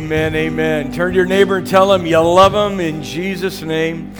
Amen, amen. Turn to your neighbor and tell him you love him in Jesus' name.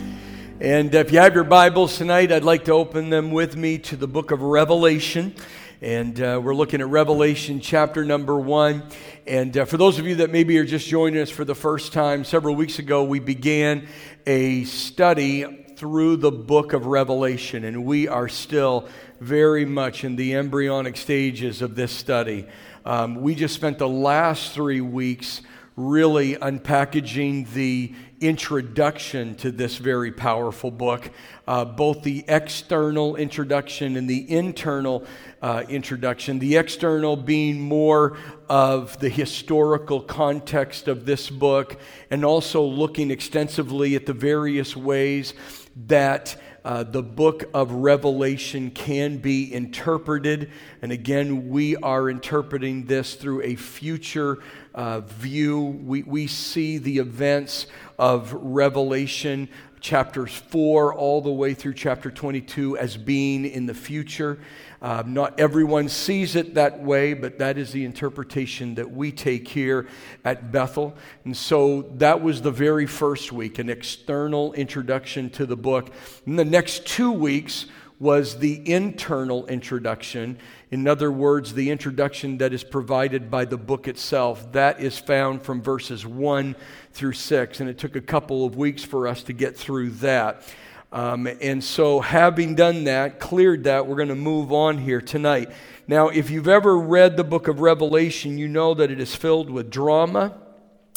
And if you have your Bibles tonight, I'd like to open them with me to the book of Revelation. And uh, we're looking at Revelation chapter number one. And uh, for those of you that maybe are just joining us for the first time, several weeks ago we began a study through the book of Revelation. And we are still very much in the embryonic stages of this study. Um, we just spent the last three weeks really unpackaging the introduction to this very powerful book, uh, both the external introduction and the internal uh, introduction. The external being more of the historical context of this book, and also looking extensively at the various ways that uh, the book of Revelation can be interpreted. And again, we are interpreting this through a future uh, view. We, we see the events of Revelation chapters 4 all the way through chapter 22 as being in the future. Um, not everyone sees it that way, but that is the interpretation that we take here at Bethel. And so that was the very first week, an external introduction to the book. And the next two weeks was the internal introduction. In other words, the introduction that is provided by the book itself. That is found from verses 1 through 6. And it took a couple of weeks for us to get through that. Um, and so, having done that, cleared that, we're going to move on here tonight. Now, if you've ever read the book of Revelation, you know that it is filled with drama,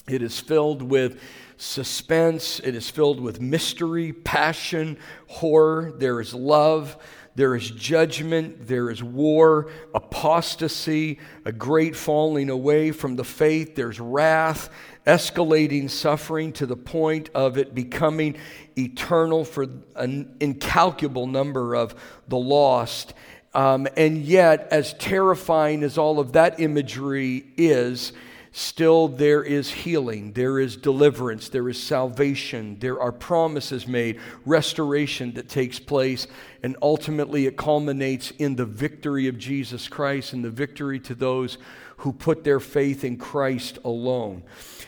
it is filled with suspense, it is filled with mystery, passion, horror. There is love, there is judgment, there is war, apostasy, a great falling away from the faith, there's wrath, escalating suffering to the point of it becoming eternal for an incalculable number of the lost. Um, and yet, as terrifying as all of that imagery is, still there is healing, there is deliverance, there is salvation, there are promises made, restoration that takes place, and ultimately it culminates in the victory of Jesus Christ and the victory to those who put their faith in Christ alone.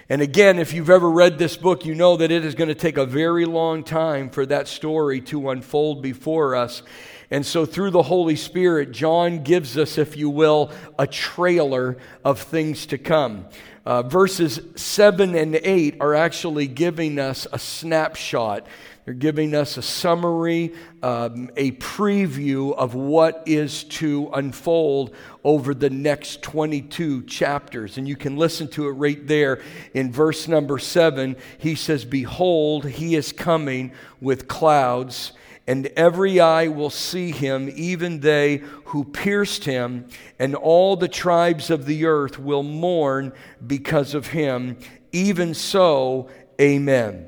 And again, if you've ever read this book, you know that it is going to take a very long time for that story to unfold before us. And so, through the Holy Spirit, John gives us, if you will, a trailer of things to come. Uh, verses 7 and 8 are actually giving us a snapshot. They're giving us a summary, um, a preview of what is to unfold over the next 22 chapters. And you can listen to it right there in verse number 7. He says, Behold, he is coming with clouds and every eye will see him, even they who pierced him, and all the tribes of the earth will mourn because of him. Even so, amen.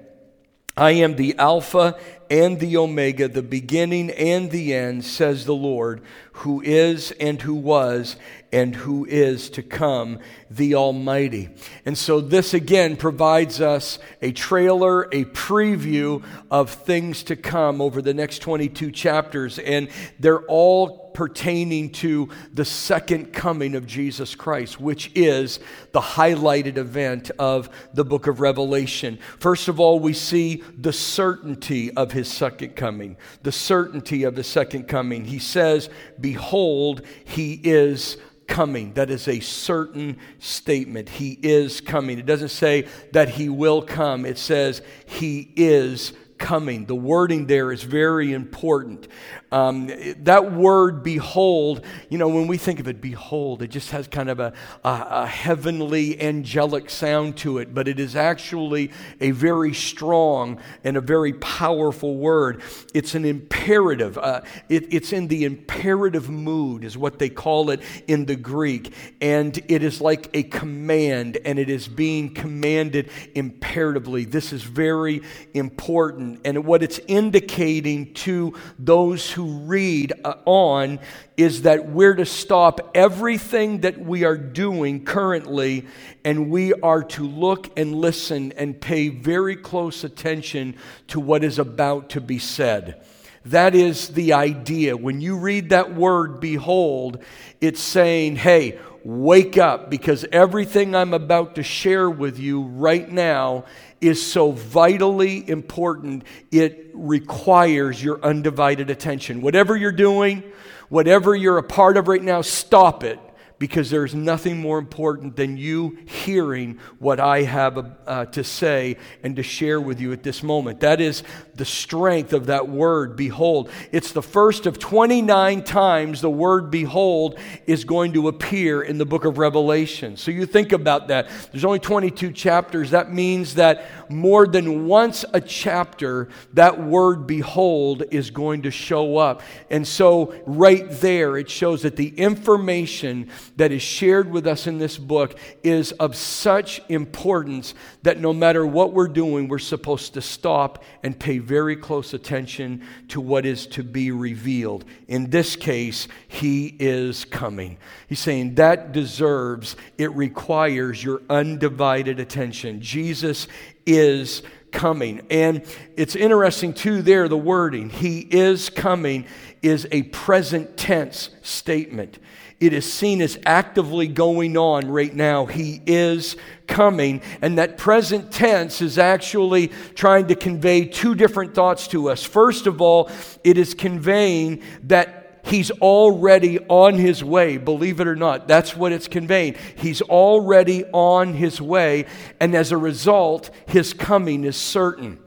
I am the Alpha and the Omega, the beginning and the end, says the Lord, who is and who was and who is to come, the Almighty. And so, this again provides us a trailer, a preview of things to come over the next 22 chapters. And they're all pertaining to the second coming of Jesus Christ, which is the highlighted event of the book of Revelation. First of all, we see the certainty of his second coming. The certainty of his second coming. He says, Behold, he is coming. That is a certain statement. He is coming. It doesn't say that he will come, it says he is coming. The wording there is very important. Um, that word behold, you know, when we think of it, behold, it just has kind of a, a, a, heavenly, angelic sound to it, but it is actually a very strong and a very powerful word. It's an imperative. Uh, it, it's in the imperative mood, is what they call it in the Greek. And it is like a command, and it is being commanded imperatively. This is very important. And what it's indicating to those who read uh, on is that we're to stop everything that we are doing currently and we are to look and listen and pay very close attention to what is about to be said. That is the idea. When you read that word, behold, it's saying, hey, wake up because everything I'm about to share with you right now is so vitally important, it requires your undivided attention. Whatever you're doing, whatever you're a part of right now, stop it because there's nothing more important than you hearing what I have uh, to say and to share with you at this moment. That is the strength of that word, behold. It's the first of 29 times the word behold is going to appear in the book of Revelation. So you think about that. There's only 22 chapters. That means that more than once a chapter, that word behold is going to show up. And so right there, it shows that the information that is shared with us in this book is of such importance that no matter what we're doing, we're supposed to stop and pay very close attention to what is to be revealed. In this case, He is coming. He's saying that deserves, it requires your undivided attention. Jesus is coming. And it's interesting, too, there, the wording, He is coming, is a present tense statement. It is seen as actively going on right now. He is coming. And that present tense is actually trying to convey two different thoughts to us. First of all, it is conveying that He's already on his way, believe it or not. That's what it's conveying. He's already on his way, and as a result, his coming is certain.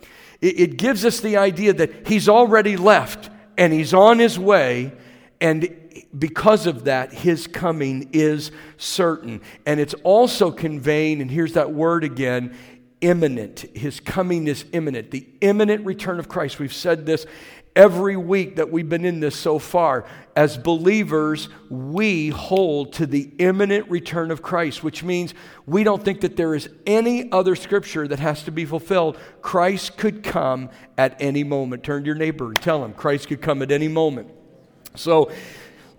It, it gives us the idea that he's already left and he's on his way, and because of that, his coming is certain. And it's also conveying, and here's that word again imminent. His coming is imminent. The imminent return of Christ. We've said this every week that we've been in this so far. As believers, we hold to the imminent return of Christ, which means we don't think that there is any other scripture that has to be fulfilled. Christ could come at any moment. Turn to your neighbor and tell him Christ could come at any moment. So,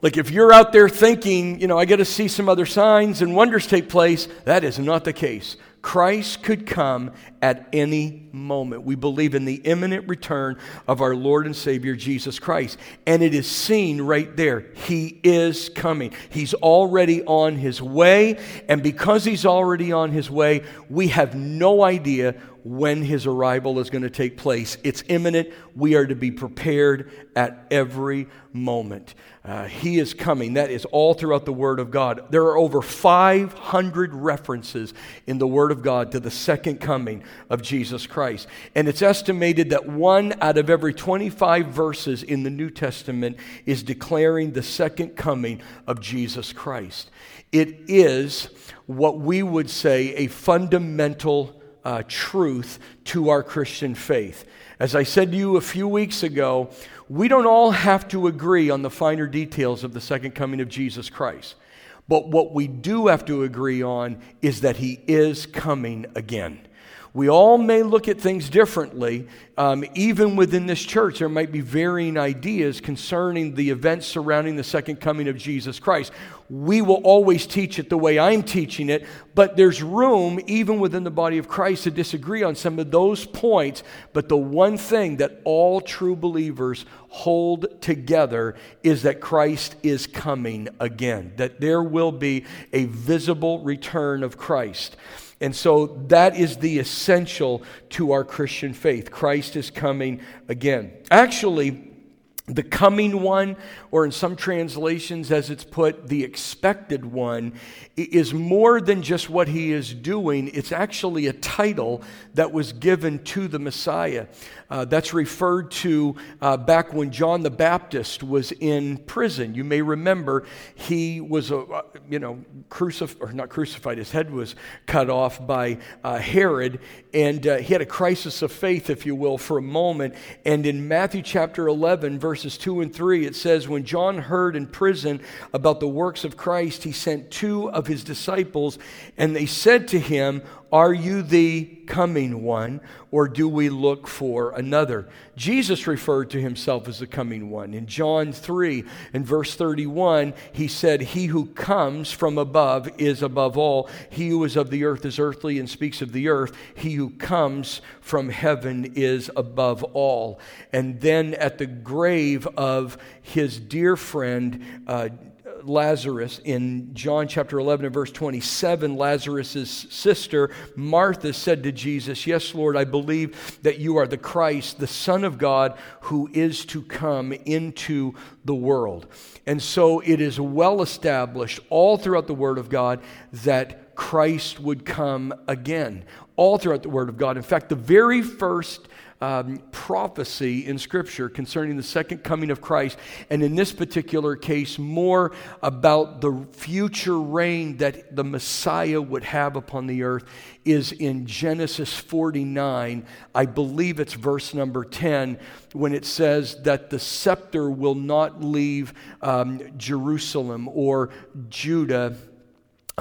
like if you're out there thinking, you know, I got to see some other signs and wonders take place, that is not the case. Christ could come at any moment. We believe in the imminent return of our Lord and Savior Jesus Christ. And it is seen right there. He is coming. He's already on his way. And because he's already on his way, we have no idea when his arrival is going to take place. It's imminent. We are to be prepared at every moment. Uh, he is coming. That is all throughout the Word of God. There are over 500 references in the Word of God to the second coming of Jesus Christ. And it's estimated that one out of every 25 verses in the New Testament is declaring the second coming of Jesus Christ. It is what we would say a fundamental uh, truth to our Christian faith. As I said to you a few weeks ago, we don't all have to agree on the finer details of the second coming of Jesus Christ. But what we do have to agree on is that he is coming again. We all may look at things differently. Um, even within this church, there might be varying ideas concerning the events surrounding the second coming of Jesus Christ. We will always teach it the way I'm teaching it, but there's room, even within the body of Christ, to disagree on some of those points. But the one thing that all true believers hold together is that Christ is coming again, that there will be a visible return of Christ. And so that is the essential to our Christian faith. Christ is coming again. Actually, the coming one, or in some translations, as it's put, the expected one, is more than just what he is doing. It's actually a title that was given to the Messiah. Uh, that's referred to uh, back when John the Baptist was in prison. You may remember he was, uh, you know, crucified, or not crucified, his head was cut off by uh, Herod, and uh, he had a crisis of faith, if you will, for a moment. And in Matthew chapter 11, verses 2 and 3, it says, When John heard in prison about the works of Christ, he sent two of his disciples, and they said to him, Are you the coming one, or do we look for another? Jesus referred to himself as the coming one. In John 3 and verse 31, he said, He who comes from above is above all. He who is of the earth is earthly and speaks of the earth. He who comes from heaven is above all. And then at the grave of his dear friend, uh, Lazarus in John chapter 11 and verse 27, Lazarus' sister, Martha, said to Jesus, Yes, Lord, I believe that you are the Christ, the Son of God, who is to come into the world. And so it is well established all throughout the Word of God that Christ would come again. All throughout the Word of God. In fact, the very first um, prophecy in Scripture concerning the second coming of Christ, and in this particular case, more about the future reign that the Messiah would have upon the earth, is in Genesis 49. I believe it's verse number 10, when it says that the scepter will not leave um, Jerusalem or Judah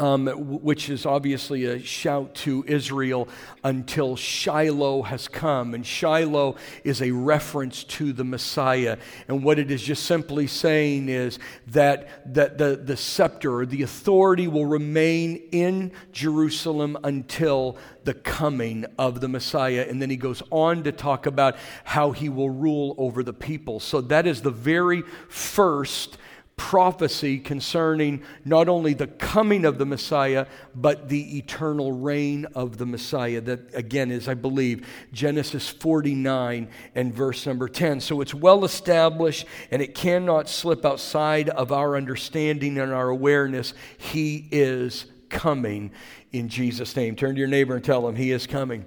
um, which is obviously a shout to Israel until Shiloh has come. And Shiloh is a reference to the Messiah. And what it is just simply saying is that, that the, the scepter or the authority will remain in Jerusalem until the coming of the Messiah. And then he goes on to talk about how he will rule over the people. So that is the very first prophecy concerning not only the coming of the Messiah, but the eternal reign of the Messiah. That, again, is, I believe, Genesis 49 and verse number 10. So it's well established and it cannot slip outside of our understanding and our awareness. He is coming in Jesus' name. Turn to your neighbor and tell him he is coming.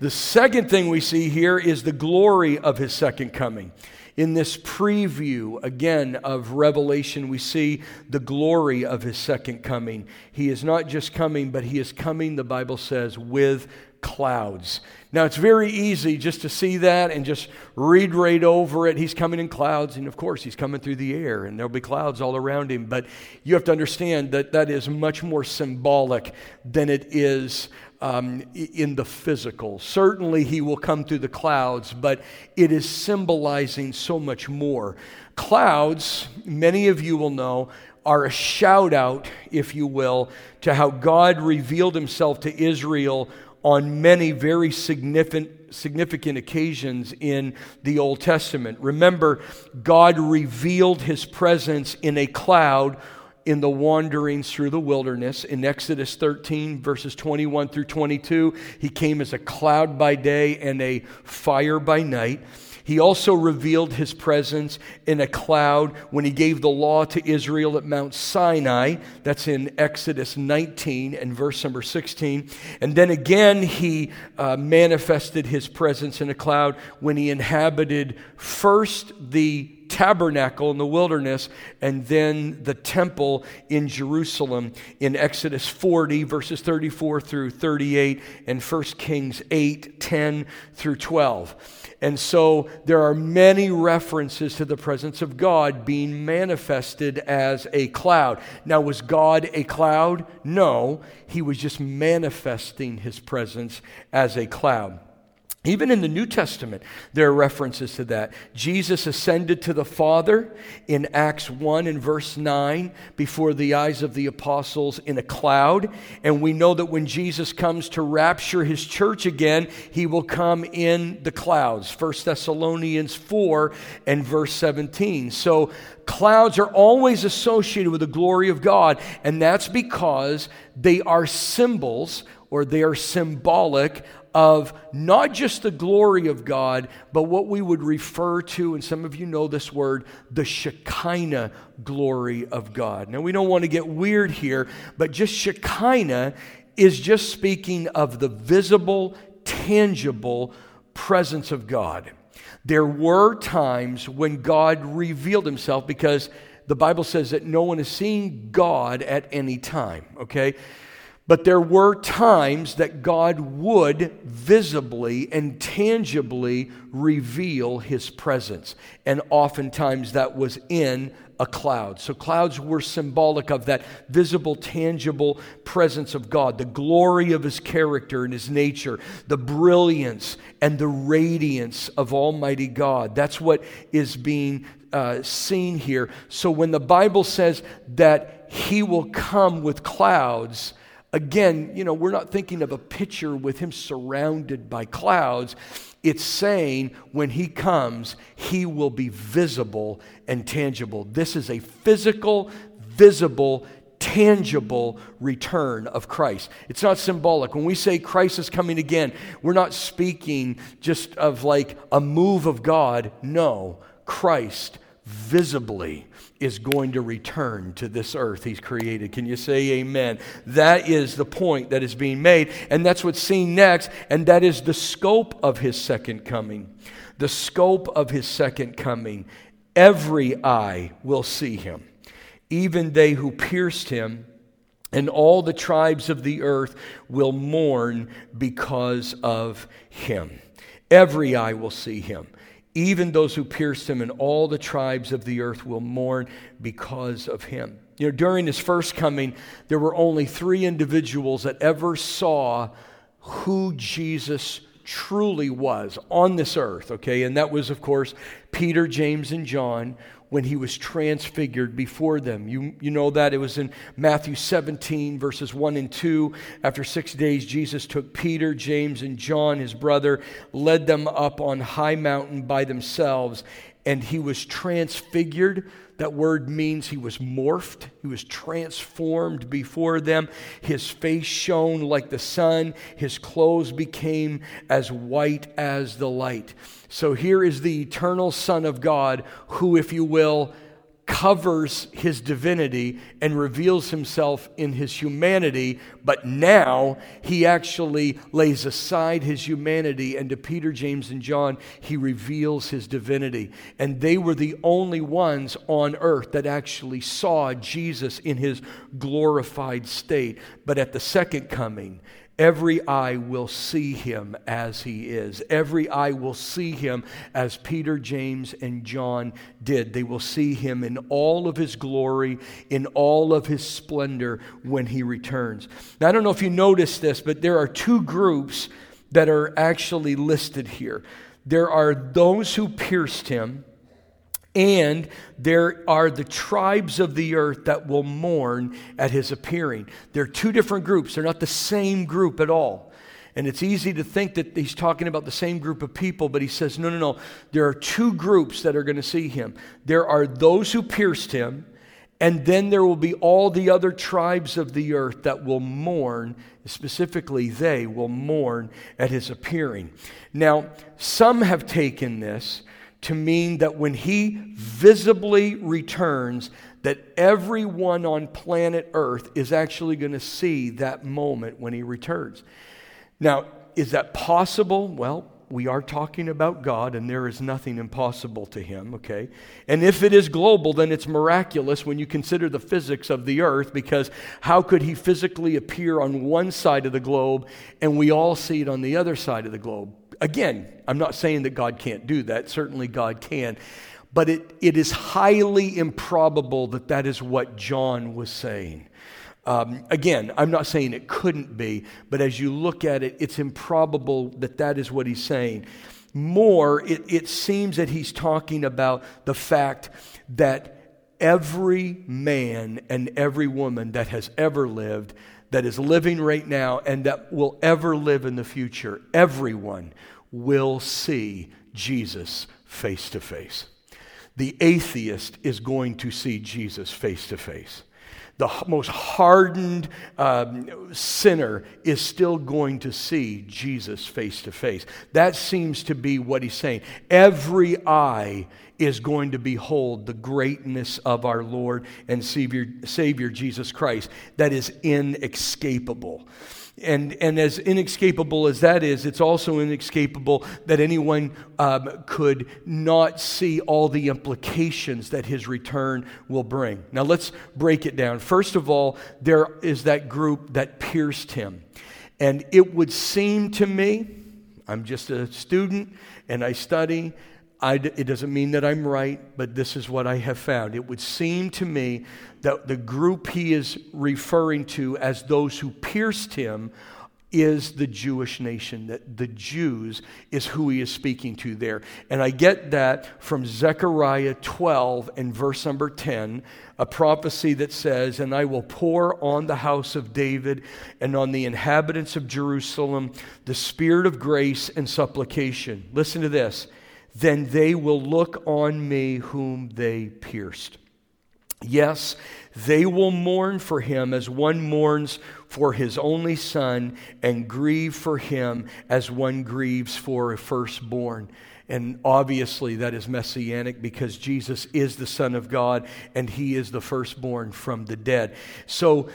The second thing we see here is the glory of his second coming. In this preview, again, of Revelation, we see the glory of his second coming. He is not just coming, but he is coming, the Bible says, with clouds. Now, it's very easy just to see that and just read right over it. He's coming in clouds, and of course, he's coming through the air, and there'll be clouds all around him. But you have to understand that that is much more symbolic than it is um, in the physical. Certainly, he will come through the clouds, but it is symbolizing so much more. Clouds, many of you will know, are a shout out, if you will, to how God revealed himself to Israel on many very significant, significant occasions in the Old Testament. Remember, God revealed his presence in a cloud in the wanderings through the wilderness. In Exodus 13, verses 21 through 22, he came as a cloud by day and a fire by night. He also revealed his presence in a cloud when he gave the law to Israel at Mount Sinai. That's in Exodus 19 and verse number 16. And then again, he uh, manifested his presence in a cloud when he inhabited first the tabernacle in the wilderness and then the temple in Jerusalem in Exodus 40, verses 34 through 38, and 1 Kings 8, 10 through 12. And so there are many references to the presence of God being manifested as a cloud. Now, was God a cloud? No, he was just manifesting his presence as a cloud. Even in the New Testament, there are references to that. Jesus ascended to the Father in Acts 1 and verse 9 before the eyes of the apostles in a cloud. And we know that when Jesus comes to rapture his church again, he will come in the clouds. 1 Thessalonians 4 and verse 17. So clouds are always associated with the glory of God, and that's because they are symbols or they are symbolic of not just the glory of God, but what we would refer to, and some of you know this word, the Shekinah glory of God. Now, we don't want to get weird here, but just Shekinah is just speaking of the visible, tangible presence of God. There were times when God revealed himself because the Bible says that no one has seen God at any time, okay? But there were times that God would visibly and tangibly reveal his presence. And oftentimes that was in a cloud. So clouds were symbolic of that visible, tangible presence of God, the glory of his character and his nature, the brilliance and the radiance of Almighty God. That's what is being uh, seen here. So when the Bible says that he will come with clouds, again, you know, we're not thinking of a picture with him surrounded by clouds. It's saying when he comes, he will be visible and tangible. This is a physical, visible, tangible return of Christ. It's not symbolic. When we say Christ is coming again, we're not speaking just of like a move of God. No, Christ visibly is going to return to this earth he's created. Can you say amen? That is the point that is being made, and that's what's seen next, and that is the scope of his second coming. The scope of his second coming. Every eye will see him, even they who pierced him. And all the tribes of the earth will mourn because of him. Every eye will see him even those who pierced him, and all the tribes of the earth will mourn because of him. You know, during his first coming, there were only three individuals that ever saw who Jesus truly was on this earth, okay? And that was, of course, Peter, James, and John when he was transfigured before them. You, you know that it was in Matthew 17, verses 1 and 2. After six days, Jesus took Peter, James, and John, his brother, led them up on high mountain by themselves, and he was transfigured that word means he was morphed, he was transformed before them. His face shone like the sun, his clothes became as white as the light. So here is the eternal Son of God, who, if you will, covers his divinity and reveals himself in his humanity, but now he actually lays aside his humanity, and to Peter, James, and John, he reveals his divinity. And they were the only ones on earth that actually saw Jesus in his glorified state. But at the second coming, Every eye will see him as he is. Every eye will see him as Peter, James, and John did. They will see him in all of his glory, in all of his splendor when he returns. Now, I don't know if you noticed this, but there are two groups that are actually listed here. There are those who pierced him, and there are the tribes of the earth that will mourn at his appearing. They're two different groups, they're not the same group at all. And it's easy to think that he's talking about the same group of people, but he says, no, no, no. There are two groups that are going to see him. There are those who pierced him, and then there will be all the other tribes of the earth that will mourn, specifically, they will mourn at his appearing. Now, some have taken this to mean that when he visibly returns, that everyone on planet Earth is actually going to see that moment when he returns. Now, is that possible? Well, we are talking about God, and there is nothing impossible to him, okay? And if it is global, then it's miraculous when you consider the physics of the earth, because how could he physically appear on one side of the globe and we all see it on the other side of the globe? Again, I'm not saying that God can't do that. Certainly, God can. But it, it is highly improbable that that is what John was saying. Um, again, I'm not saying it couldn't be, but as you look at it, it's improbable that that is what he's saying. More, it, it seems that he's talking about the fact that every man and every woman that has ever lived, that is living right now, and that will ever live in the future, everyone will see Jesus face to face. The atheist is going to see Jesus face to face. The most hardened um, sinner is still going to see Jesus face to face. That seems to be what he's saying. Every eye is going to behold the greatness of our Lord and Savior, Savior Jesus Christ. That is inescapable. And, and as inescapable as that is, it's also inescapable that anyone um, could not see all the implications that his return will bring. Now, let's break it down. First of all, there is that group that pierced him. And it would seem to me, I'm just a student and I study, I, it doesn't mean that I'm right, but this is what I have found. It would seem to me that the group he is referring to as those who pierced him is the Jewish nation, that the Jews is who he is speaking to there. And I get that from Zechariah 12 and verse number 10, a prophecy that says, And I will pour on the house of David and on the inhabitants of Jerusalem the spirit of grace and supplication. Listen to this. Then they will look on me whom they pierced. Yes, they will mourn for him as one mourns for his only son, and grieve for him as one grieves for a firstborn. And obviously, that is messianic because Jesus is the Son of God and he is the firstborn from the dead. So,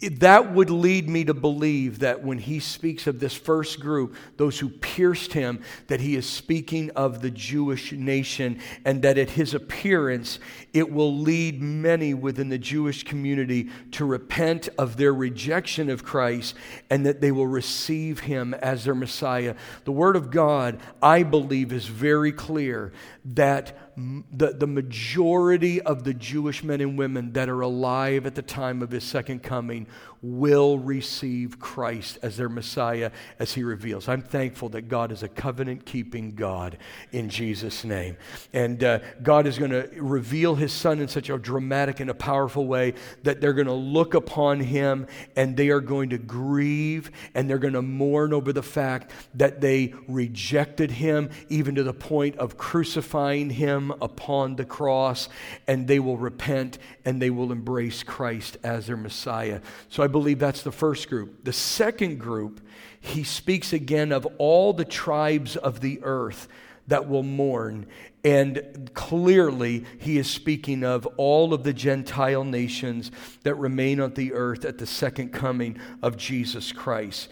that would lead me to believe that when he speaks of this first group, those who pierced him, that he is speaking of the Jewish nation, and that at his appearance, it will lead many within the Jewish community to repent of their rejection of Christ and that they will receive him as their Messiah. The Word of God, I believe, is very clear that the, the majority of the Jewish men and women that are alive at the time of his second coming will receive Christ as their Messiah as he reveals. I'm thankful that God is a covenant keeping God in Jesus' name. And uh, God is going to reveal his son in such a dramatic and a powerful way that they're going to look upon him and they are going to grieve and they're going to mourn over the fact that they rejected him, even to the point of crucifying him upon the cross. And they will repent and they will embrace Christ as their Messiah. So I believe that's the first group. The second group, he speaks again of all the tribes of the earth that will mourn. And clearly, he is speaking of all of the Gentile nations that remain on the earth at the second coming of Jesus Christ.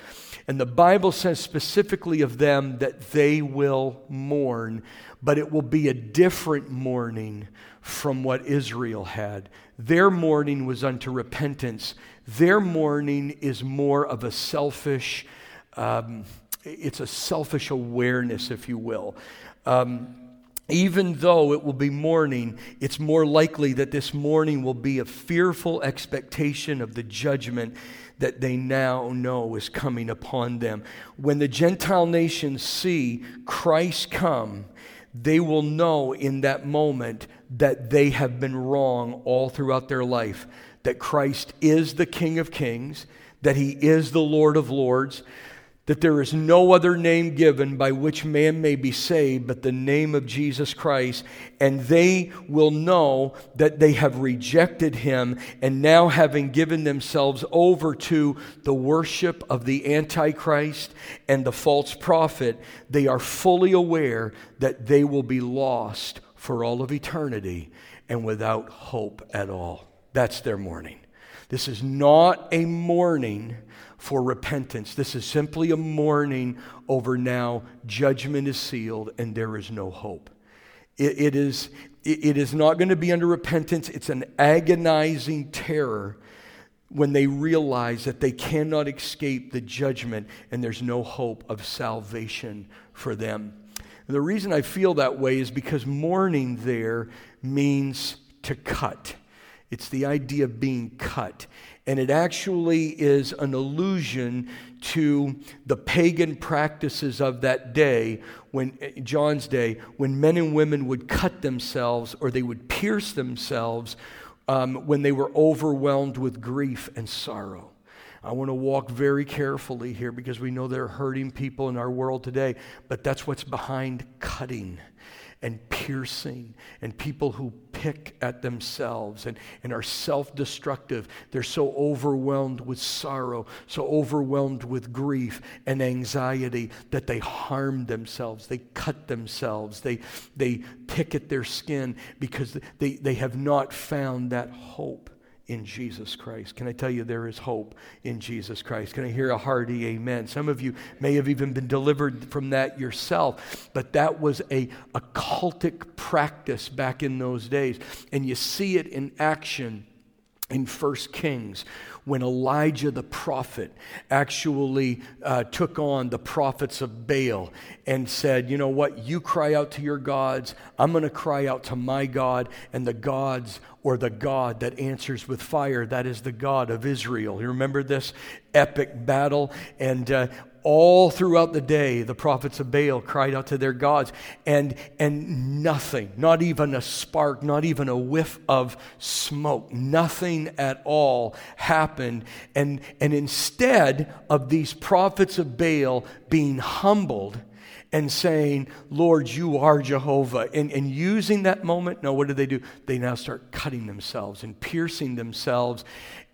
And the Bible says specifically of them that they will mourn, but it will be a different mourning from what Israel had. Their mourning was unto repentance. Their mourning is more of a selfish, um, it's a selfish awareness, if you will. Um, even though it will be mourning, it's more likely that this mourning will be a fearful expectation of the judgment that they now know is coming upon them. When the Gentile nations see Christ come, they will know in that moment that they have been wrong all throughout their life, that Christ is the King of Kings, that he is the Lord of Lords, that there is no other name given by which man may be saved but the name of Jesus Christ, and they will know that they have rejected him, and now having given themselves over to the worship of the Antichrist and the false prophet, they are fully aware that they will be lost for all of eternity and without hope at all. That's their mourning. This is not a mourning for repentance. This is simply a mourning over now judgment is sealed and there is no hope. it, it is, it, is not going to be under repentance, it's an agonizing terror when they realize that they cannot escape the judgment and there's no hope of salvation for them. And the reason I feel that way is because mourning there means to cut. It's the idea of being cut. And it actually is an allusion to the pagan practices of that day, when John's day, when men and women would cut themselves or they would pierce themselves um, when they were overwhelmed with grief and sorrow. I want to walk very carefully here because we know there are hurting people in our world today, but that's what's behind cutting and piercing and people who pick at themselves and, and are self destructive. They're so overwhelmed with sorrow, so overwhelmed with grief and anxiety that they harm themselves. They cut themselves. They, they pick at their skin because they, they have not found that hope in Jesus Christ. Can I tell you there is hope in Jesus Christ? Can I hear a hearty amen? Some of you may have even been delivered from that yourself, but that was a, occultic practice back in those days. And you see it in action in First Kings when Elijah the prophet actually uh, took on the prophets of Baal and said, You know what? You cry out to your gods. I'm going to cry out to my God, and the gods or the God that answers with fire, that is the God of Israel. You remember this epic battle? And uh, all throughout the day, the prophets of Baal cried out to their gods, and, and nothing, not even a spark, not even a whiff of smoke, nothing at all happened. And, and instead of these prophets of Baal being humbled, and saying, Lord, you are Jehovah. And, and using that moment, no, what do they do? They now start cutting themselves and piercing themselves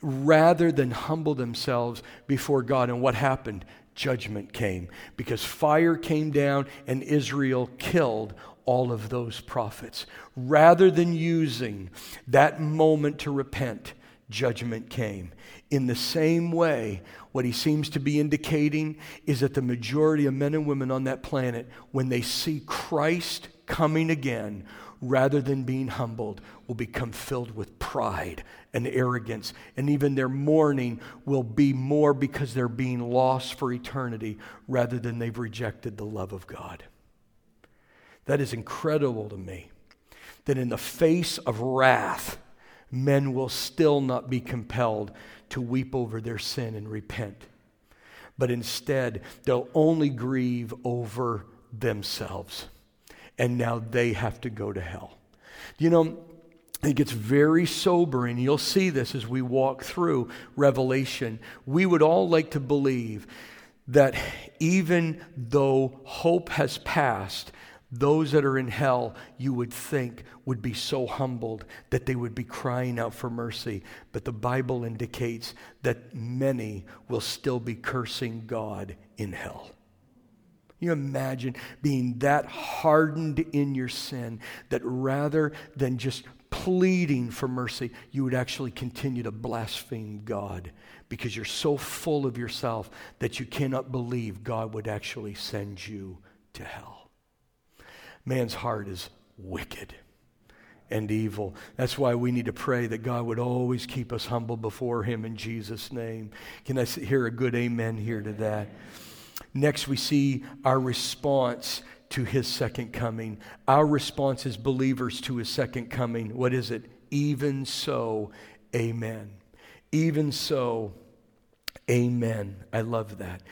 rather than humble themselves before God. And what happened? Judgment came because fire came down and Israel killed all of those prophets. Rather than using that moment to repent, judgment came. In the same way, what he seems to be indicating is that the majority of men and women on that planet, when they see Christ coming again, rather than being humbled, will become filled with pride and arrogance. And even their mourning will be more because they're being lost for eternity rather than they've rejected the love of God. That is incredible to me. That in the face of wrath, men will still not be compelled to weep over their sin and repent. But instead, they'll only grieve over themselves and now they have to go to hell. You know, it gets very sobering. You'll see this as we walk through Revelation. We would all like to believe that even though hope has passed, those that are in hell, you would think, would be so humbled that they would be crying out for mercy. But the Bible indicates that many will still be cursing God in hell you imagine being that hardened in your sin that rather than just pleading for mercy, you would actually continue to blaspheme God because you're so full of yourself that you cannot believe God would actually send you to hell. Man's heart is wicked and evil. That's why we need to pray that God would always keep us humble before Him in Jesus' name. Can I hear a good amen here to that? Next, we see our response to his second coming. Our response as believers to his second coming. What is it? Even so, amen. Even so, amen. I love that.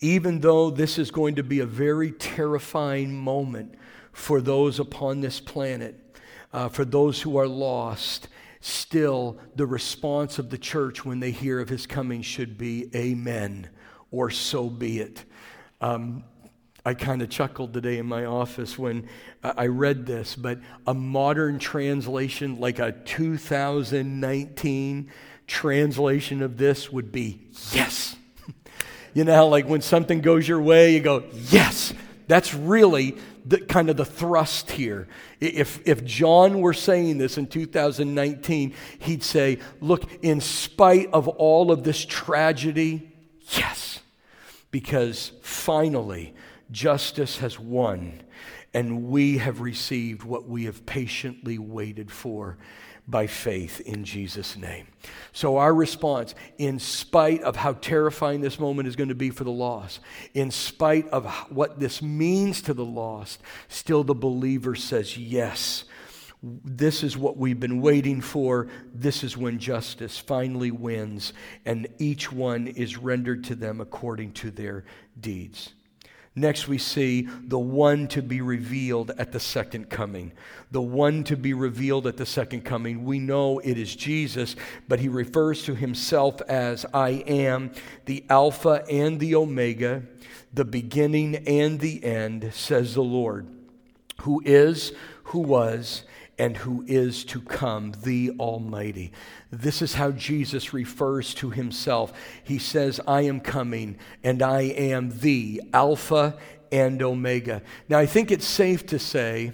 Even though this is going to be a very terrifying moment for those upon this planet, uh, for those who are lost, still the response of the church when they hear of his coming should be, Amen or so be it. Um, I kind of chuckled today in my office when I read this, but a modern translation, like a 2019 translation of this, would be yes. you know, like when something goes your way, you go, yes. That's really the, kind of the thrust here. If, if John were saying this in 2019, he'd say, Look, in spite of all of this tragedy, yes because finally justice has won and we have received what we have patiently waited for by faith in Jesus' name. So, our response, in spite of how terrifying this moment is going to be for the lost, in spite of what this means to the lost, still the believer says, Yes, this is what we've been waiting for. This is when justice finally wins, and each one is rendered to them according to their deeds. Next, we see the one to be revealed at the second coming. The one to be revealed at the second coming. We know it is Jesus, but he refers to himself as I am the Alpha and the Omega, the beginning and the end, says the Lord, who is, who was, and who is to come, the Almighty. This is how Jesus refers to himself. He says, I am coming, and I am the Alpha and Omega. Now, I think it's safe to say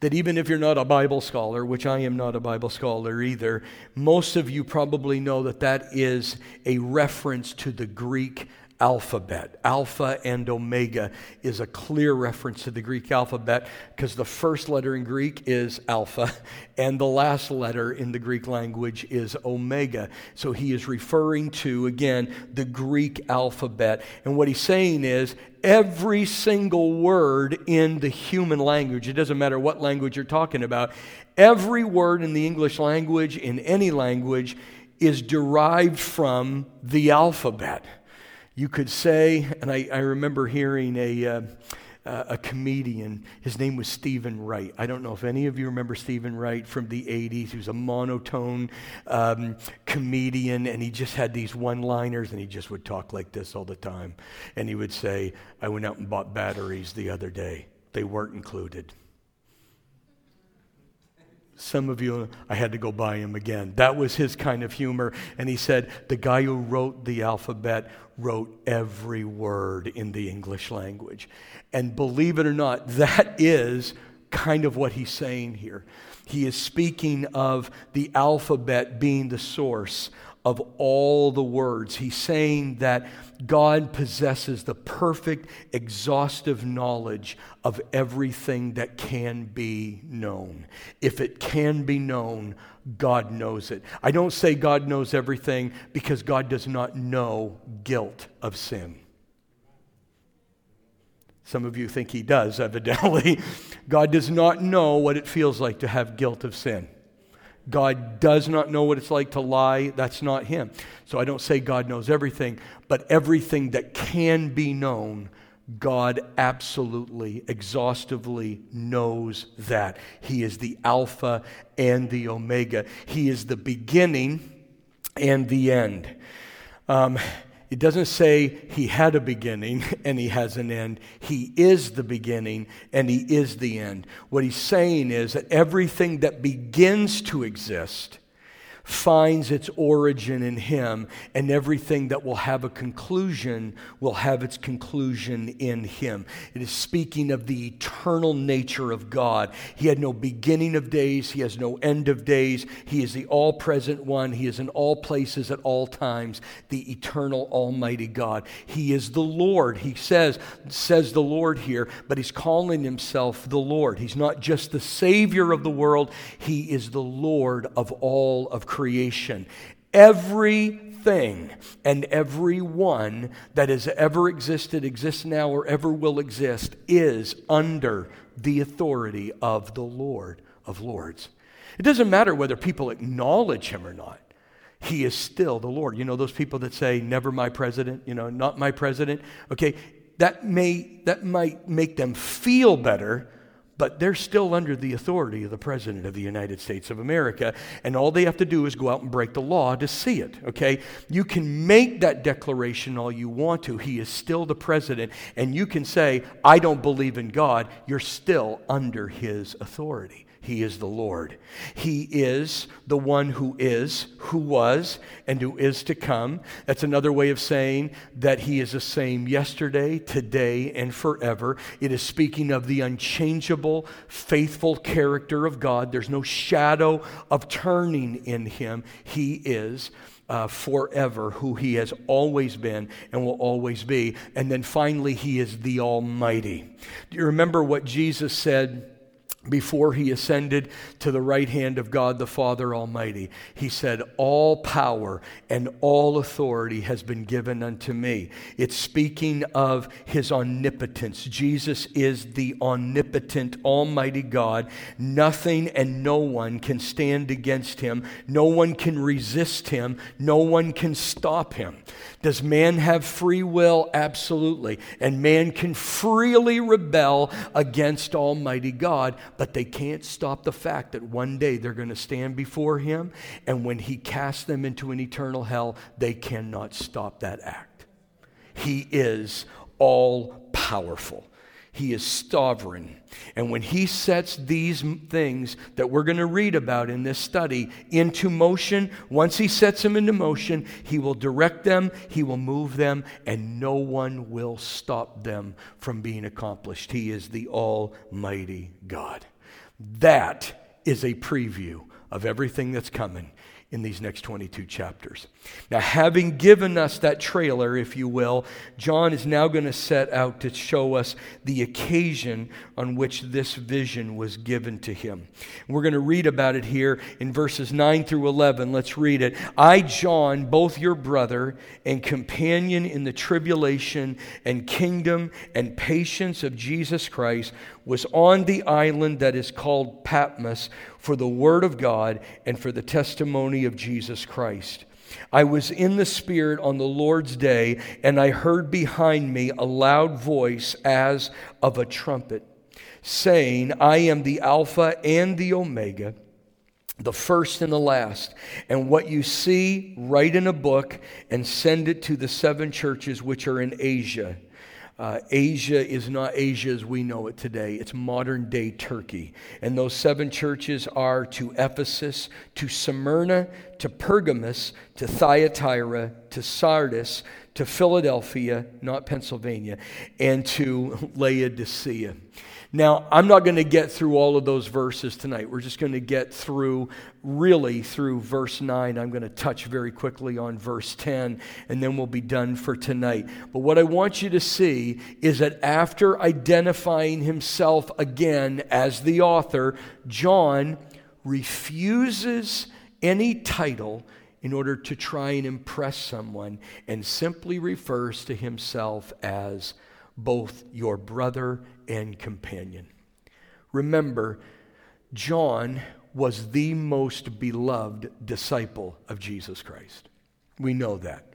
that even if you're not a Bible scholar, which I am not a Bible scholar either, most of you probably know that that is a reference to the Greek alphabet. Alpha and Omega is a clear reference to the Greek alphabet because the first letter in Greek is Alpha and the last letter in the Greek language is Omega. So he is referring to, again, the Greek alphabet. And what he's saying is every single word in the human language, it doesn't matter what language you're talking about, every word in the English language, in any language, is derived from the alphabet. You could say, and I, I remember hearing a, uh, a comedian, his name was Steven Wright. I don't know if any of you remember Steven Wright from the 80s. He was a monotone um, comedian, and he just had these one liners, and he just would talk like this all the time. And he would say, I went out and bought batteries the other day, they weren't included. Some of you, I had to go buy him again. That was his kind of humor. And he said, the guy who wrote the alphabet wrote every word in the English language. And believe it or not, that is kind of what he's saying here. He is speaking of the alphabet being the source of all the words. He's saying that God possesses the perfect, exhaustive knowledge of everything that can be known. If it can be known, God knows it. I don't say God knows everything because God does not know guilt of sin. Some of you think he does, evidently. God does not know what it feels like to have guilt of sin. God does not know what it's like to lie. That's not Him. So I don't say God knows everything, but everything that can be known, God absolutely, exhaustively knows that. He is the Alpha and the Omega, He is the beginning and the end. Um, it doesn't say he had a beginning and he has an end. He is the beginning and he is the end. What he's saying is that everything that begins to exist finds its origin in Him, and everything that will have a conclusion will have its conclusion in Him. It is speaking of the eternal nature of God. He had no beginning of days, He has no end of days. He is the all present one, He is in all places at all times, the eternal Almighty God. He is the Lord. He says, says the Lord here, but He's calling Himself the Lord. He's not just the Savior of the world, He is the Lord of all of creation. Everything and everyone that has ever existed, exists now, or ever will exist is under the authority of the Lord of Lords. It doesn't matter whether people acknowledge him or not. He is still the Lord. You know those people that say, never my president, you know, not my president? Okay, that may that might make them feel better, but they're still under the authority of the President of the United States of America, and all they have to do is go out and break the law to see it, okay? You can make that declaration all you want to. He is still the President, and you can say, I don't believe in God. You're still under his authority. He is the Lord. He is the one who is, who was, and who is to come. That's another way of saying that He is the same yesterday, today, and forever. It is speaking of the unchangeable, faithful character of God. There's no shadow of turning in Him. He is. Uh, forever, who he has always been and will always be. And then finally, he is the Almighty. Do you remember what Jesus said? Before he ascended to the right hand of God the Father Almighty. He said, All power and all authority has been given unto me. It's speaking of his omnipotence. Jesus is the omnipotent, almighty God. Nothing and no one can stand against him, no one can resist him, no one can stop him. Does man have free will? Absolutely. And man can freely rebel against Almighty God, but they can't stop the fact that one day they're going to stand before Him, and when He casts them into an eternal hell, they cannot stop that act. He is all powerful. He is sovereign. And when He sets these things that we're going to read about in this study into motion, once He sets them into motion, He will direct them, He will move them, and no one will stop them from being accomplished. He is the Almighty God. That is a preview of everything that's coming in these next 22 chapters. Now, having given us that trailer, if you will, John is now going to set out to show us the occasion on which this vision was given to him. We're going to read about it here in verses 9 through 11. Let's read it. I, John, both your brother and companion in the tribulation and kingdom and patience of Jesus Christ, was on the island that is called Patmos for the word of God and for the testimony of Jesus Christ. I was in the Spirit on the Lord's day, and I heard behind me a loud voice as of a trumpet, saying, I am the Alpha and the Omega, the first and the last. And what you see, write in a book and send it to the seven churches which are in Asia uh, Asia is not Asia as we know it today. It's modern day Turkey. And those seven churches are to Ephesus, to Smyrna, to Pergamos, to Thyatira, to Sardis, to Philadelphia, not Pennsylvania, and to Laodicea. Now, I'm not going to get through all of those verses tonight. We're just going to get through, really, through verse 9. I'm going to touch very quickly on verse 10, and then we'll be done for tonight. But what I want you to see is that after identifying himself again as the author, John refuses any title in order to try and impress someone and simply refers to himself as both your brother and companion. Remember, John was the most beloved disciple of Jesus Christ. We know that.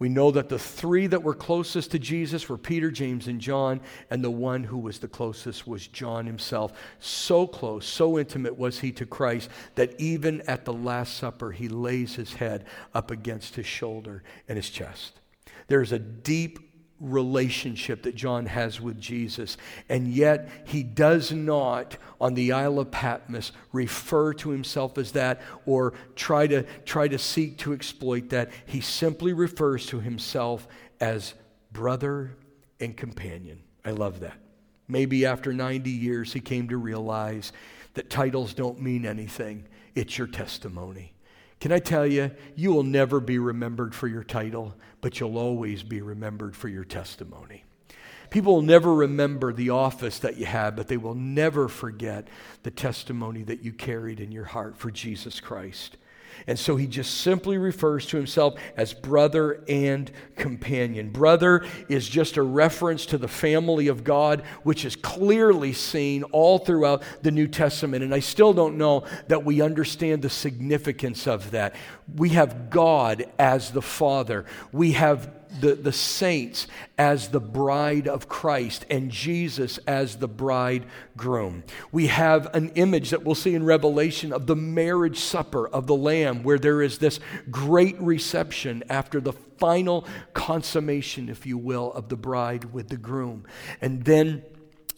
We know that the three that were closest to Jesus were Peter, James, and John, and the one who was the closest was John himself. So close, so intimate was he to Christ that even at the Last Supper, he lays his head up against his shoulder and his chest. There's a deep relationship that John has with Jesus. And yet, he does not, on the Isle of Patmos, refer to himself as that or try to, try to seek to exploit that. He simply refers to himself as brother and companion. I love that. Maybe after 90 years, he came to realize that titles don't mean anything, it's your testimony. Can I tell you, you will never be remembered for your title, but you'll always be remembered for your testimony. People will never remember the office that you had, but they will never forget the testimony that you carried in your heart for Jesus Christ. And so he just simply refers to himself as brother and companion. Brother is just a reference to the family of God, which is clearly seen all throughout the New Testament. And I still don't know that we understand the significance of that. We have God as the Father, we have the, the saints as the bride of Christ and Jesus as the bridegroom. We have an image that we'll see in Revelation of the marriage supper of the Lamb, where there is this great reception after the final consummation, if you will, of the bride with the groom. And then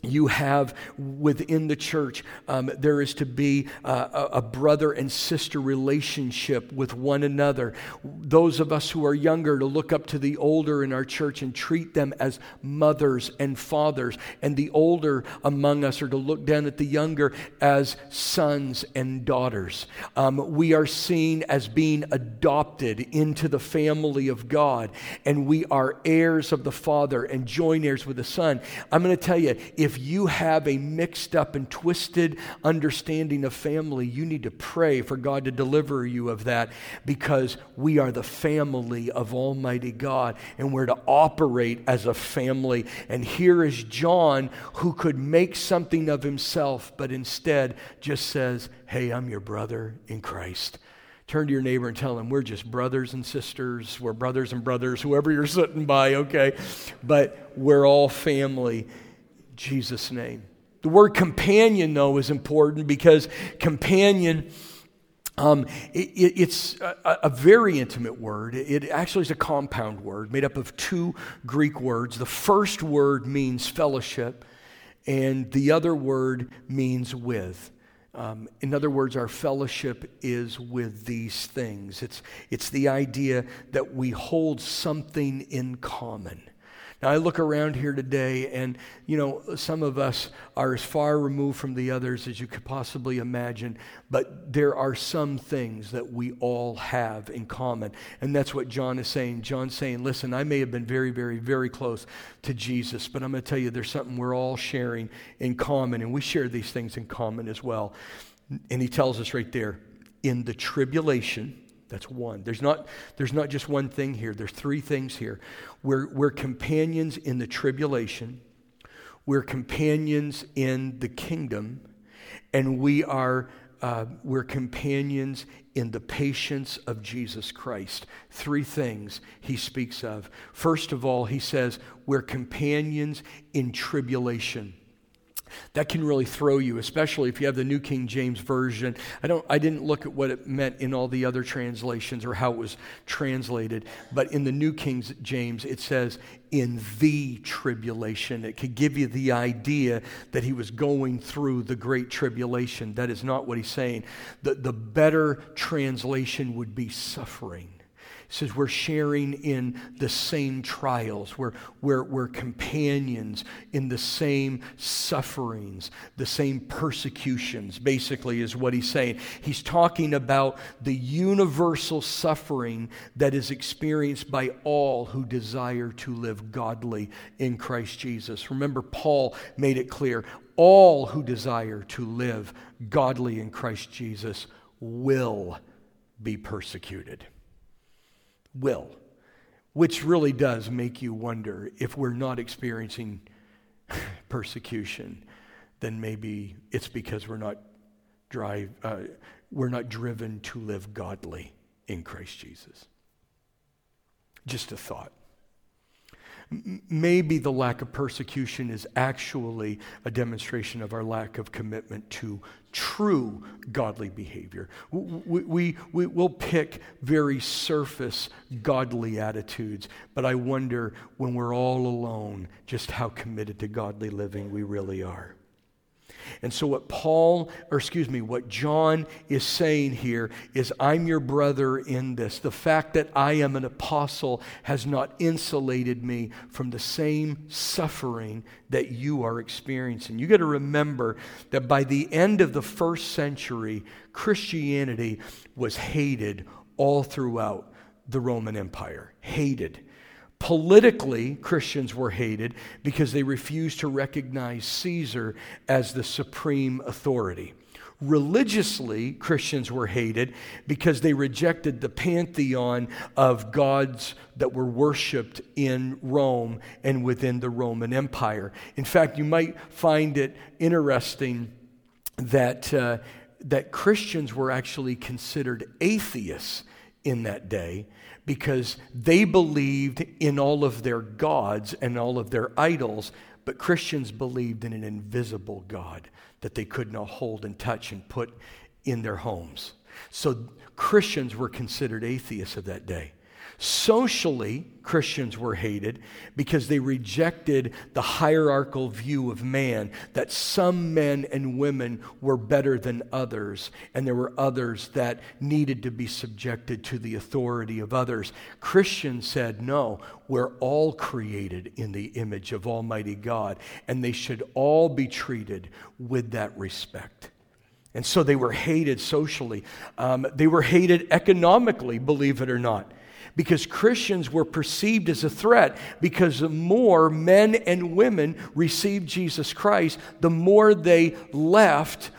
you have within the church, um, there is to be a brother and sister relationship with one another. Those of us who are younger to look up to the older in our church and treat them as mothers and fathers, and the older among us are to look down at the younger as sons and daughters. Um, we are seen as being adopted into the family of God, and we are heirs of the Father and joint heirs with the Son. I'm going to tell you, if if you have a mixed up and twisted understanding of family, you need to pray for God to deliver you of that because we are the family of Almighty God and we're to operate as a family. And here is John who could make something of himself, but instead just says, Hey, I'm your brother in Christ turn to your neighbor and tell them we're just brothers and sisters. We're brothers and brothers, whoever you're sitting by, okay? But we're all family. Jesus' name. The word companion, though, is important because companion. Um, it, it's a, a, very intimate word. It actually is a compound word made up of two Greek words. The first word means fellowship, and the other word means with. Um, in other words, our fellowship is with these things. It's, it's the idea that we hold something in common. Now, I look around here today, and, you know, some of us are as far removed from the others as you could possibly imagine, but there are some things that we all have in common. And that's what John is saying. John's saying, listen, I may have been very, very, very close to Jesus, but I'm going to tell you there's something we're all sharing in common, and we share these things in common as well. And he tells us right there, in the tribulation, that's one. There's not, there's not just one thing here, there's three things here. We're, we're companions in the tribulation, we're companions in the kingdom, and we are uh, we're companions in the patience of Jesus Christ. Three things he speaks of. First of all, he says, we're companions in tribulation that can really throw you, especially if you have the New King James Version. I, don't, I didn't look at what it meant in all the other translations or how it was translated, but in the New King James, it says, in the tribulation. It could give you the idea that he was going through the great tribulation. That is not what he's saying. The, the better translation would be suffering says we're sharing in the same trials, we're, we're, we're companions in the same sufferings, the same persecutions, basically, is what he's saying. He's talking about the universal suffering that is experienced by all who desire to live godly in Christ Jesus. Remember, Paul made it clear all who desire to live godly in Christ Jesus will be persecuted will, which really does make you wonder if we're not experiencing persecution, then maybe it's because we're not drive, uh, we're not driven to live godly in Christ Jesus. Just a thought maybe the lack of persecution is actually a demonstration of our lack of commitment to true godly behavior. We, we, we, will pick very surface godly attitudes, but I wonder when we're all alone just how committed to godly living we really are. And so, what Paul, or excuse me, what John is saying here is, I'm your brother in this. The fact that I am an apostle has not insulated me from the same suffering that you are experiencing. You got to remember that by the end of the first century, Christianity was hated all throughout the Roman Empire. Hated. Politically, Christians were hated because they refused to recognize Caesar as the supreme authority. Religiously, Christians were hated because they rejected the pantheon of gods that were worshiped in Rome and within the Roman Empire. In fact, you might find it interesting that, uh, that Christians were actually considered atheists in that day because they believed in all of their gods and all of their idols, but Christians believed in an invisible God that they could not hold and touch and put in their homes. So Christians were considered atheists of that day. Socially, Christians were hated because they rejected the hierarchical view of man that some men and women were better than others, and there were others that needed to be subjected to the authority of others. Christians said, no, we're all created in the image of Almighty God, and they should all be treated with that respect. And so they were hated socially. Um, they were hated economically, believe it or not because Christians were perceived as a threat because the more men and women received Jesus Christ, the more they left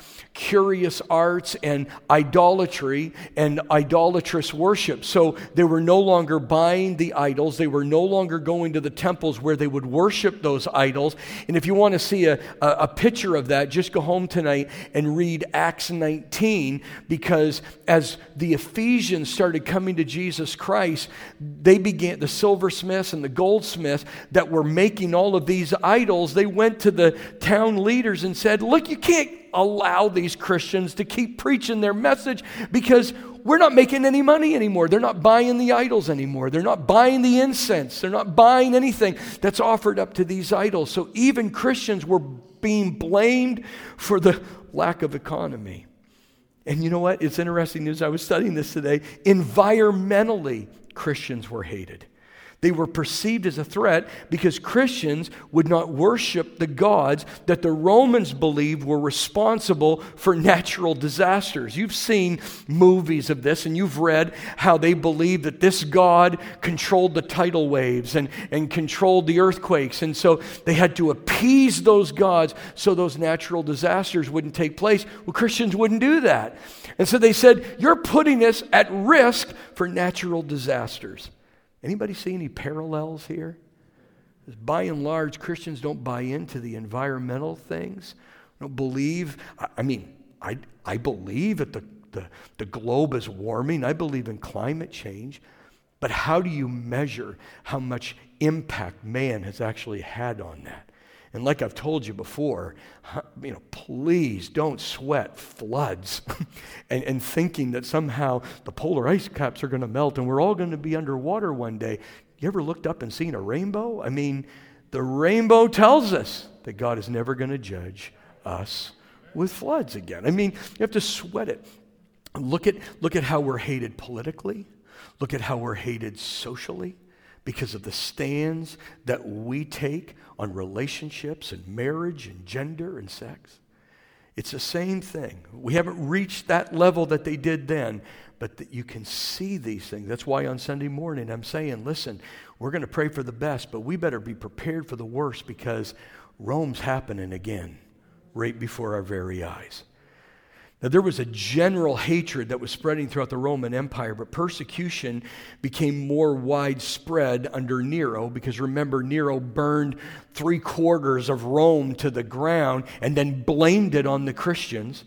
curious arts and idolatry and idolatrous worship. So they were no longer buying the idols. They were no longer going to the temples where they would worship those idols. And if you want to see a, a, a picture of that, just go home tonight and read Acts 19 because as the Ephesians started coming to Jesus Christ, they began, the silversmiths and the goldsmiths that were making all of these idols, they went to the town leaders and said, Look, you can't allow these Christians to keep preaching their message because we're not making any money anymore. They're not buying the idols anymore. They're not buying the incense. They're not buying anything that's offered up to these idols. So even Christians were being blamed for the lack of economy. And you know what? It's interesting news. I was studying this today. Environmentally, Christians were hated. They were perceived as a threat because Christians would not worship the gods that the Romans believed were responsible for natural disasters. You've seen movies of this and you've read how they believed that this God controlled the tidal waves and, and controlled the earthquakes. And so they had to appease those gods so those natural disasters wouldn't take place. Well, Christians wouldn't do that. And so they said, You're putting us at risk for natural disasters. Anybody see any parallels here? By and large, Christians don't buy into the environmental things. Don't believe. I mean, I, I believe that the, the, the globe is warming. I believe in climate change. But how do you measure how much impact man has actually had on that? And like I've told you before, you know, please don't sweat floods and, and thinking that somehow the polar ice caps are going to melt and we're all going to be underwater one day. You ever looked up and seen a rainbow? I mean, the rainbow tells us that God is never going to judge us with floods again. I mean, you have to sweat it. Look at, look at how we're hated politically. Look at how we're hated socially because of the stands that we take on relationships and marriage and gender and sex. It's the same thing. We haven't reached that level that they did then, but that you can see these things. That's why on Sunday morning I'm saying, listen, we're going to pray for the best, but we better be prepared for the worst because Rome's happening again right before our very eyes. Now, there was a general hatred that was spreading throughout the Roman Empire, but persecution became more widespread under Nero because remember, Nero burned three quarters of Rome to the ground and then blamed it on the Christians.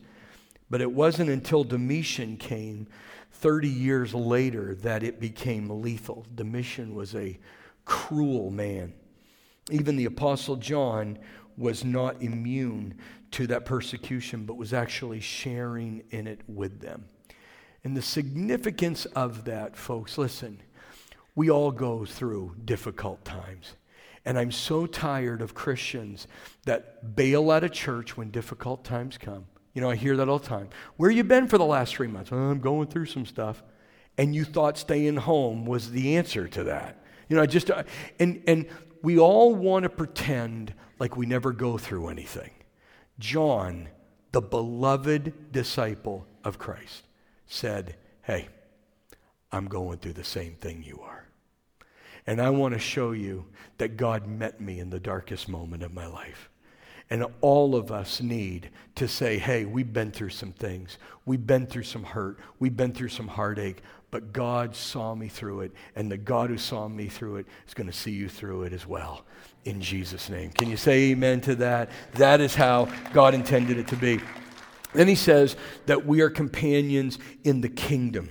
But it wasn't until Domitian came 30 years later that it became lethal. Domitian was a cruel man. Even the Apostle John was not immune to that persecution, but was actually sharing in it with them. And the significance of that, folks, listen, we all go through difficult times. And I'm so tired of Christians that bail out of church when difficult times come. You know, I hear that all the time. Where you been for the last three months? Oh, I'm going through some stuff. And you thought staying home was the answer to that. You know, I just, uh, and, and we all want to pretend like we never go through anything. John, the beloved disciple of Christ, said, Hey, I'm going through the same thing you are. And I want to show you that God met me in the darkest moment of my life. And all of us need to say, hey, we've been through some things. We've been through some hurt. We've been through some heartache. But God saw me through it. And the God who saw me through it is going to see you through it as well in Jesus' name. Can you say amen to that? That is how God intended it to be. Then he says that we are companions in the kingdom.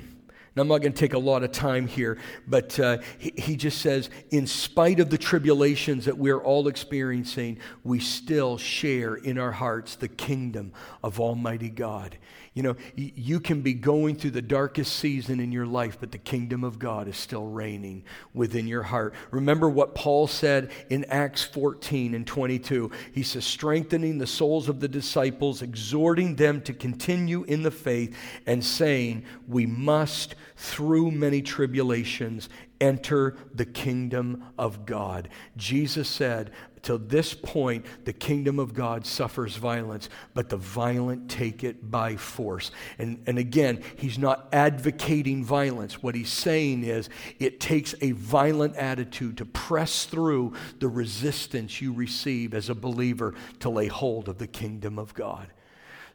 Now, I'm not going to take a lot of time here, but uh, he, he just says, in spite of the tribulations that we're all experiencing, we still share in our hearts the kingdom of Almighty God. You know, you can be going through the darkest season in your life, but the kingdom of God is still reigning within your heart. Remember what Paul said in Acts 14 and 22. He says, strengthening the souls of the disciples, exhorting them to continue in the faith, and saying, We must, through many tribulations, enter the kingdom of God. Jesus said, Till this point, the kingdom of God suffers violence, but the violent take it by force. And, and again, he's not advocating violence. What he's saying is it takes a violent attitude to press through the resistance you receive as a believer to lay hold of the kingdom of God.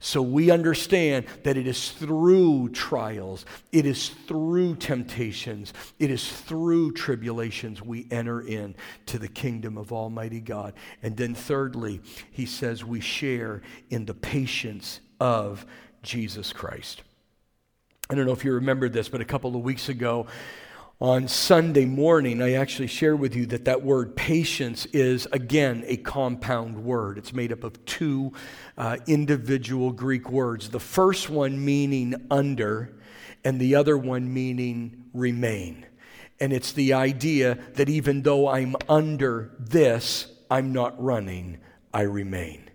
So we understand that it is through trials, it is through temptations, it is through tribulations we enter in to the kingdom of Almighty God. And then thirdly, he says we share in the patience of Jesus Christ. I don't know if you remember this, but a couple of weeks ago, on Sunday morning, I actually shared with you that that word patience is, again, a compound word. It's made up of two uh, individual Greek words. The first one meaning under, and the other one meaning remain. And it's the idea that even though I'm under this, I'm not running, I remain.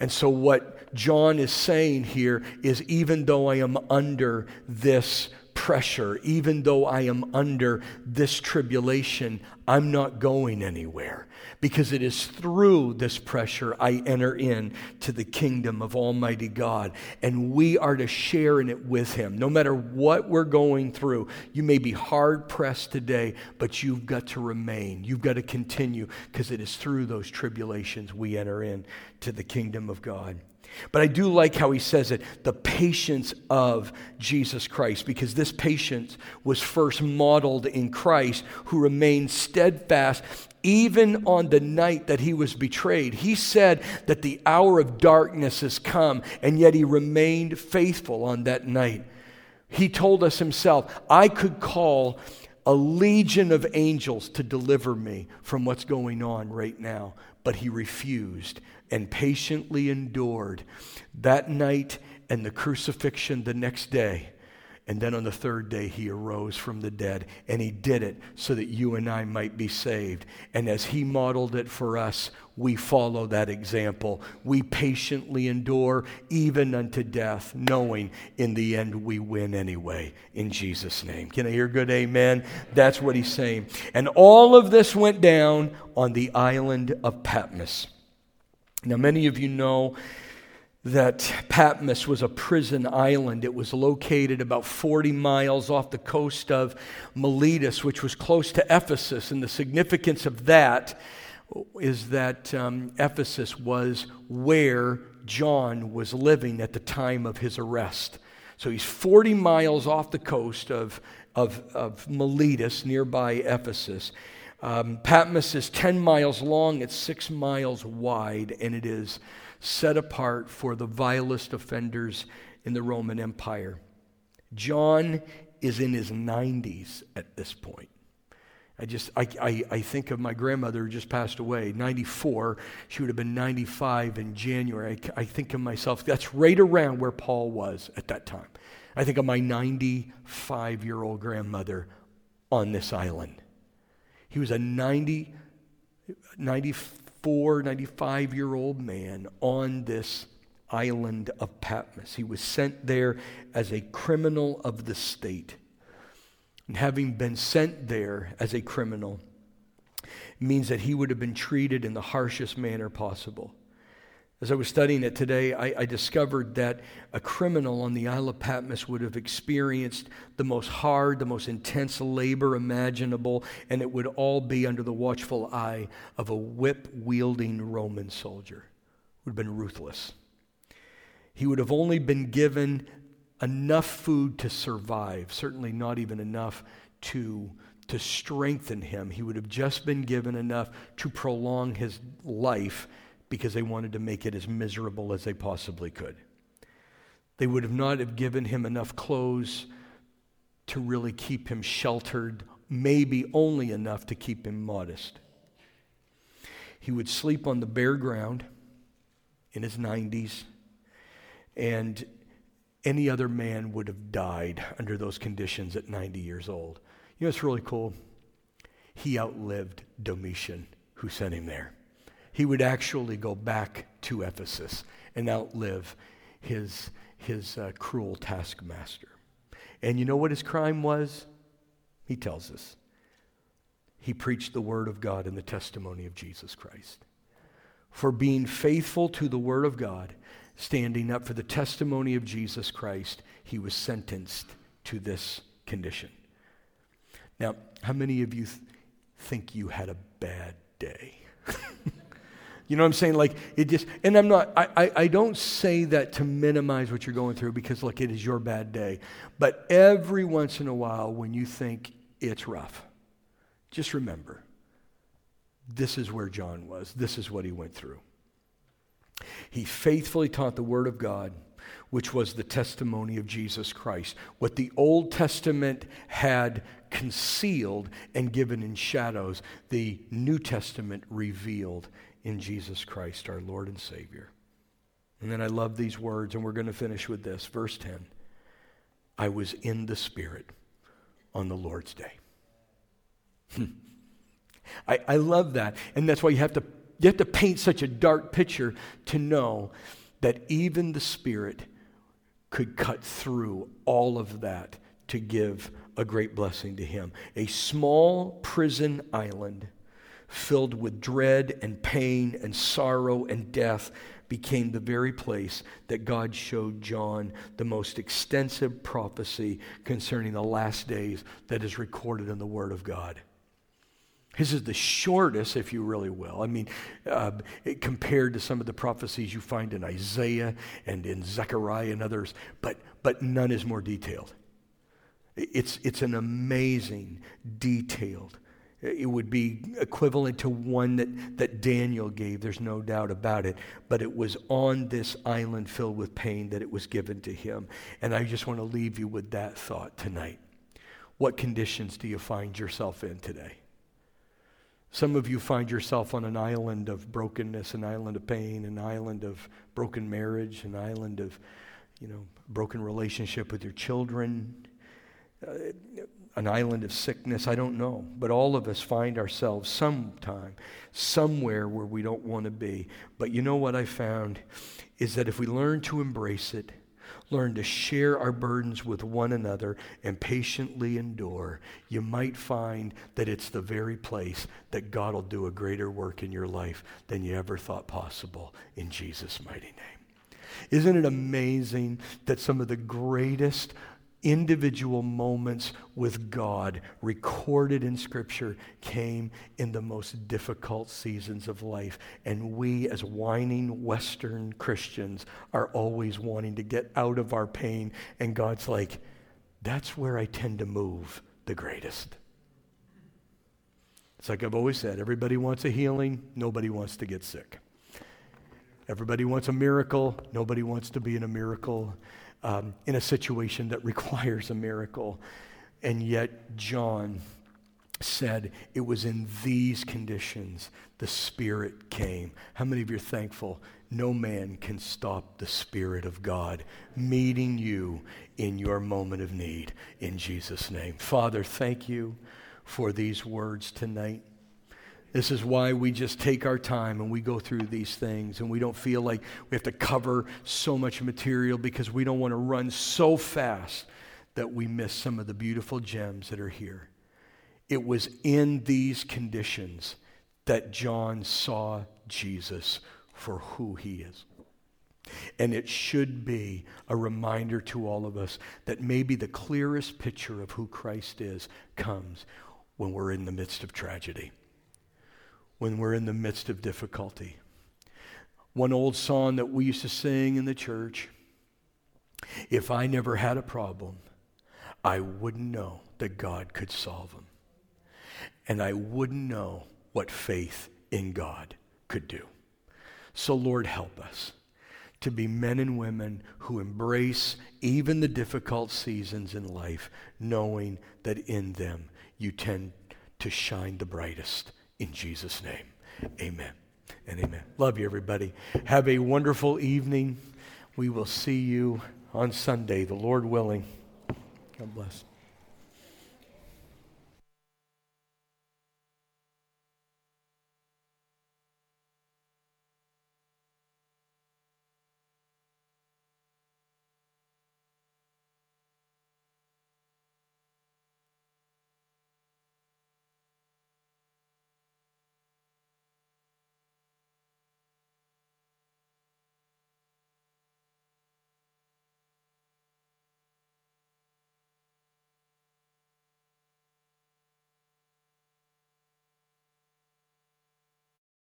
And so, what John is saying here is even though I am under this pressure, even though I am under this tribulation, I'm not going anywhere because it is through this pressure I enter in to the kingdom of Almighty God. And we are to share in it with Him. No matter what we're going through, you may be hard pressed today, but you've got to remain. You've got to continue because it is through those tribulations we enter in to the kingdom of God. But I do like how he says it the patience of Jesus Christ, because this patience was first modeled in Christ, who remained steadfast even on the night that he was betrayed. He said that the hour of darkness has come, and yet he remained faithful on that night. He told us himself, I could call a legion of angels to deliver me from what's going on right now, but he refused and patiently endured that night and the crucifixion the next day. And then on the third day, he arose from the dead. And he did it so that you and I might be saved. And as he modeled it for us, we follow that example. We patiently endure even unto death, knowing in the end we win anyway, in Jesus' name. Can I hear good amen? That's what he's saying. And all of this went down on the island of Patmos. Now, many of you know that Patmos was a prison island. It was located about 40 miles off the coast of Miletus, which was close to Ephesus. And the significance of that is that um, Ephesus was where John was living at the time of his arrest. So he's 40 miles off the coast of, of, of Miletus, nearby Ephesus. Um, Patmos is 10 miles long, it's six miles wide, and it is set apart for the vilest offenders in the Roman Empire. John is in his 90s at this point. I just, I, I, I, think of my grandmother who just passed away, 94. She would have been 95 in January. I, I think of myself, that's right around where Paul was at that time. I think of my 95 year old grandmother on this island. He was a 90, 94, 95 year old man on this island of Patmos. He was sent there as a criminal of the state. And having been sent there as a criminal means that he would have been treated in the harshest manner possible. As I was studying it today, I, I, discovered that a criminal on the Isle of Patmos would have experienced the most hard, the most intense labor imaginable, and it would all be under the watchful eye of a whip wielding Roman soldier. Would have been ruthless. He would have only been given enough food to survive, certainly not even enough to, to strengthen him. He would have just been given enough to prolong his life because they wanted to make it as miserable as they possibly could. They would have not have given him enough clothes to really keep him sheltered, maybe only enough to keep him modest. He would sleep on the bare ground in his 90s, and any other man would have died under those conditions at 90 years old. You know, it's really cool. He outlived Domitian, who sent him there he would actually go back to Ephesus and outlive his, his uh, cruel taskmaster. And you know what his crime was? He tells us. He preached the word of God and the testimony of Jesus Christ. For being faithful to the word of God, standing up for the testimony of Jesus Christ, he was sentenced to this condition. Now, how many of you th- think you had a bad day? You know what I'm saying? Like it just, and I'm not, I, I, I, don't say that to minimize what you're going through because look, it is your bad day. But every once in a while, when you think it's rough, just remember this is where John was. This is what he went through. He faithfully taught the Word of God, which was the testimony of Jesus Christ. What the Old Testament had concealed and given in shadows, the New Testament revealed in Jesus Christ, our Lord and Savior. And then I love these words, and we're going to finish with this. Verse 10 I was in the Spirit on the Lord's day. Hmm. I, I love that. And that's why you have, to, you have to paint such a dark picture to know that even the Spirit could cut through all of that to give a great blessing to him. A small prison island filled with dread and pain and sorrow and death became the very place that God showed John the most extensive prophecy concerning the last days that is recorded in the Word of God. His is the shortest, if you really will. I mean, uh, compared to some of the prophecies you find in Isaiah and in Zechariah and others, but, but none is more detailed. It's, it's an amazing, detailed. It would be equivalent to one that, that Daniel gave, there's no doubt about it. But it was on this island filled with pain that it was given to him. And I just want to leave you with that thought tonight. What conditions do you find yourself in today? Some of you find yourself on an island of brokenness, an island of pain, an island of broken marriage, an island of, you know, broken relationship with your children, uh, an island of sickness. I don't know. But all of us find ourselves sometime, somewhere where we don't want to be. But you know what I found is that if we learn to embrace it, learn to share our burdens with one another and patiently endure, you might find that it's the very place that God will do a greater work in your life than you ever thought possible in Jesus' mighty name. Isn't it amazing that some of the greatest individual moments with God recorded in Scripture came in the most difficult seasons of life. And we, as whining Western Christians, are always wanting to get out of our pain. And God's like, that's where I tend to move the greatest. It's like I've always said everybody wants a healing, nobody wants to get sick. Everybody wants a miracle, nobody wants to be in a miracle um, in a situation that requires a miracle. And yet, John said it was in these conditions the Spirit came. How many of you are thankful? No man can stop the Spirit of God meeting you in your moment of need in Jesus' name. Father, thank you for these words tonight. This is why we just take our time and we go through these things and we don't feel like we have to cover so much material because we don't want to run so fast that we miss some of the beautiful gems that are here. It was in these conditions that John saw Jesus for who he is. And it should be a reminder to all of us that maybe the clearest picture of who Christ is comes when we're in the midst of tragedy when we're in the midst of difficulty. One old song that we used to sing in the church if I never had a problem, I wouldn't know that God could solve them. And I wouldn't know what faith in God could do. So, Lord, help us to be men and women who embrace even the difficult seasons in life, knowing that in them you tend to shine the brightest in Jesus' name, amen and amen. Love you, everybody. Have a wonderful evening. We will see you on Sunday, the Lord willing. God bless.